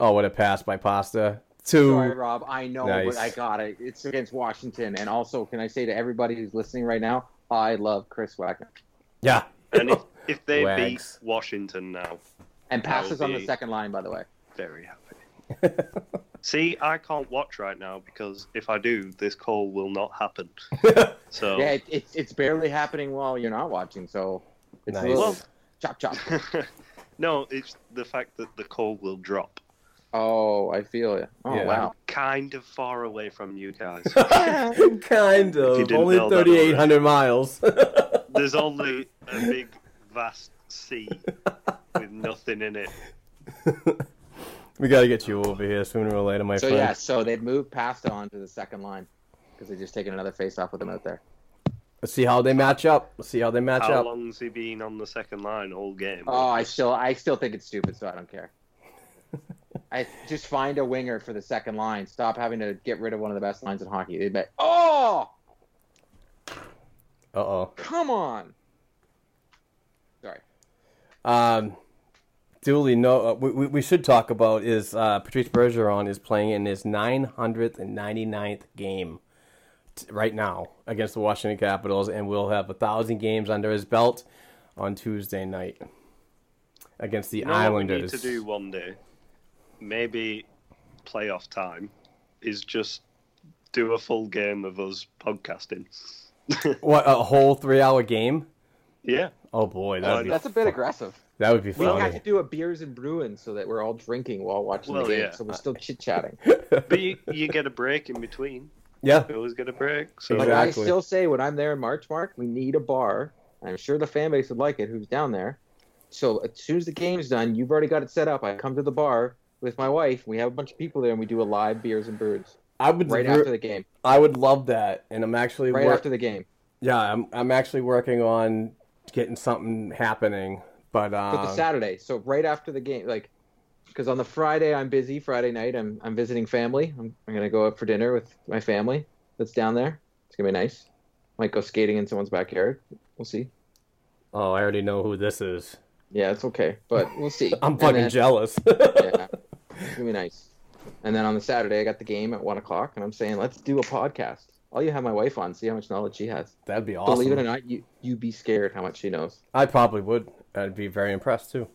Oh, what a pass by Pasta. Two. Sorry, Rob. I know, Nice. but I got it. It's against Washington. And also, can I say to everybody who's listening right now, I love Chris Wagner. Yeah. And if, if they Wags. beat Washington now, And passes would on the second line, by the way. very happy. See, I can't watch right now because if I do, this call will not happen. So Yeah, it, it's it's barely happening while you're not watching, so it's Nice. a little Well- chop chop. no, it's the fact that the call will drop. Oh, I feel it. Oh Yeah. wow. Kind of far away from you guys. kind of. didn't Only 3,800 miles. There's only a big, vast sea with nothing in it. We got to get you over here sooner or later, my So friend. So yeah, so they've moved Pasta onto the second line because they're just taking another face off with him out there. Let's see how they match up. Let's see how they match How up. How long's he been on the second line all game? Oh, I still, I still think it's stupid, so I don't care. I just find a winger for the second line. Stop having to get rid of one of the best lines in hockey. They bet. Oh, Uh oh. come on. Sorry. Um, duly no. Uh, we, we we should talk about is uh, Patrice Bergeron is playing in his 999th game t- right now against the Washington Capitals, and will have a thousand games under his belt on Tuesday night against the You know what we Islanders. need to do one day, maybe playoff time, is just do a full game of us podcasting. What a whole three-hour game? yeah. Oh boy, that would be That's a bit aggressive. That would be fun. We have to do a beers and Bruins so that we're all drinking while watching Well, the game. yeah. So we're still chit chatting. But you, you get a break in between. Yeah, You always get a break. So But Exactly. I still say when I'm there in March, Mark, we need a bar. I'm sure the fan base would like it who's down there. So as soon as the game's done, you've already got it set up. I come to the bar with my wife. We have a bunch of people there, and we do a live beers and brews I would. right re- after the game. I would love that, and I'm actually Right wor- after the game. Yeah, I'm I'm actually working on getting something happening, but But uh, the Saturday, so right after the game, like, because on the Friday I'm busy. Friday night I'm I'm visiting family. I'm I'm gonna go out for dinner with my family that's down there. It's gonna be nice. Might go skating in someone's backyard. We'll see. oh, I already know who this is. Yeah, it's okay, but we'll see. I'm And fucking then- jealous. yeah, it's gonna be nice. And then on the Saturday, I got the game at one o'clock, and I'm saying, let's do a podcast. I'll you have my wife on, see how much knowledge she has. That'd be awesome. Believe it or not, you you be scared how much she knows. I probably would. I'd be very impressed too.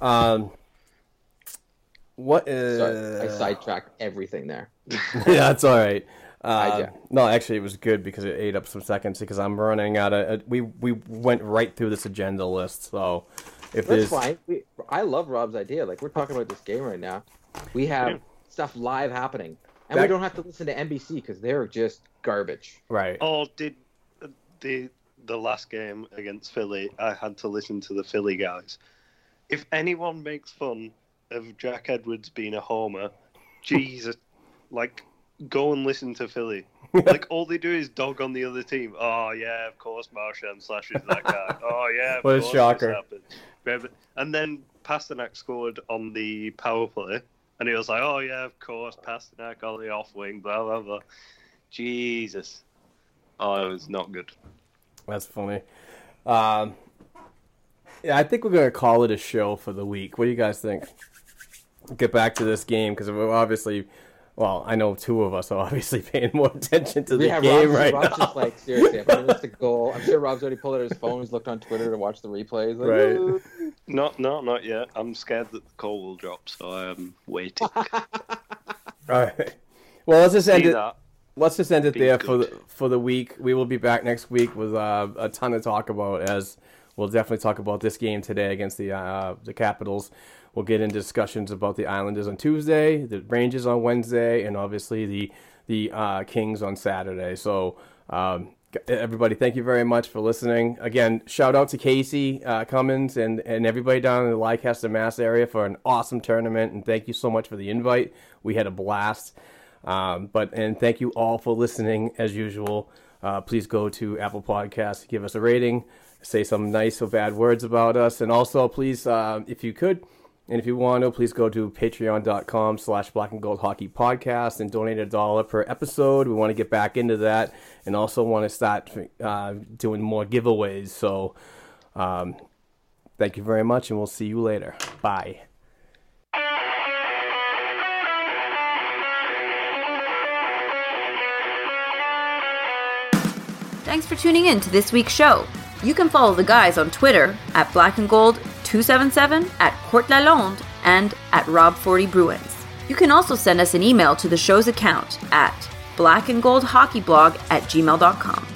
Um, what is? Sorry, I sidetracked everything there. yeah, that's all right. Uh, no, actually, it was good because it ate up some seconds because I'm running out of. Uh, we we went right through this agenda list, so if That's there's fine. We, I love Rob's idea. Like we're talking about this game right now. We have Yeah. stuff live happening, and That- we don't have to listen to NBC because they're just garbage. right, Oh, did the the last game against Philly? I had to listen to the Philly guys. If anyone makes fun of Jack Edwards being a homer, Jesus, like go and listen to Philly. Like all they do is dog on the other team. Oh yeah, of course Marchand slashes that guy. Oh yeah, of What a course shocker. this happened. Remember- And then Pastrnak scored on the power play, and he was like, "Oh yeah, of course Pastrnak on the off wing." Blah blah blah. Jesus. Oh, it was not good. That's funny. Um, yeah, I think we're gonna call it a show for the week. What do you guys think? Get back to this game because we're obviously, well, I know two of us are obviously paying more attention to the Yeah, game Rob's, right Rob's now. just like seriously. If I missed a goal, I'm sure Rob's already pulled out his phone. He's looked on Twitter to watch the replays. Like, Right. "Ooh." No, no, not yet. I'm scared that the call will drop, so I am waiting. All right. Well, let's just end See it. that? Let's just end it there for the, for the week. We will be back next week with uh, a ton to talk about. As we'll definitely talk about this game today against the uh, the Capitals. We'll get into discussions about the Islanders on Tuesday, the Rangers on Wednesday, and obviously the the uh, Kings on Saturday. So. Um, Everybody, thank you very much for listening. Again, shout out to Casey uh, Cummins and, and everybody down in the Leicester, Mass area for an awesome tournament. And thank you so much for the invite. We had a blast. Um, but and thank you all for listening as usual. Uh, please go to Apple Podcasts, give us a rating, say some nice or bad words about us, and also please, uh, if you could, and if you want to, please go to patreon.com slash black and gold hockey podcast and donate a dollar per episode. We want to get back into that and also want to start uh, doing more giveaways. So um, thank you very much, and we'll see you later. Bye. Thanks for tuning in to this week's show. You can follow the guys on Twitter at Black and Gold 277, at Court Lalonde, and at Rob40 Bruins. You can also send us an email to the show's account at blackandgoldhockeyblog at gmail.com.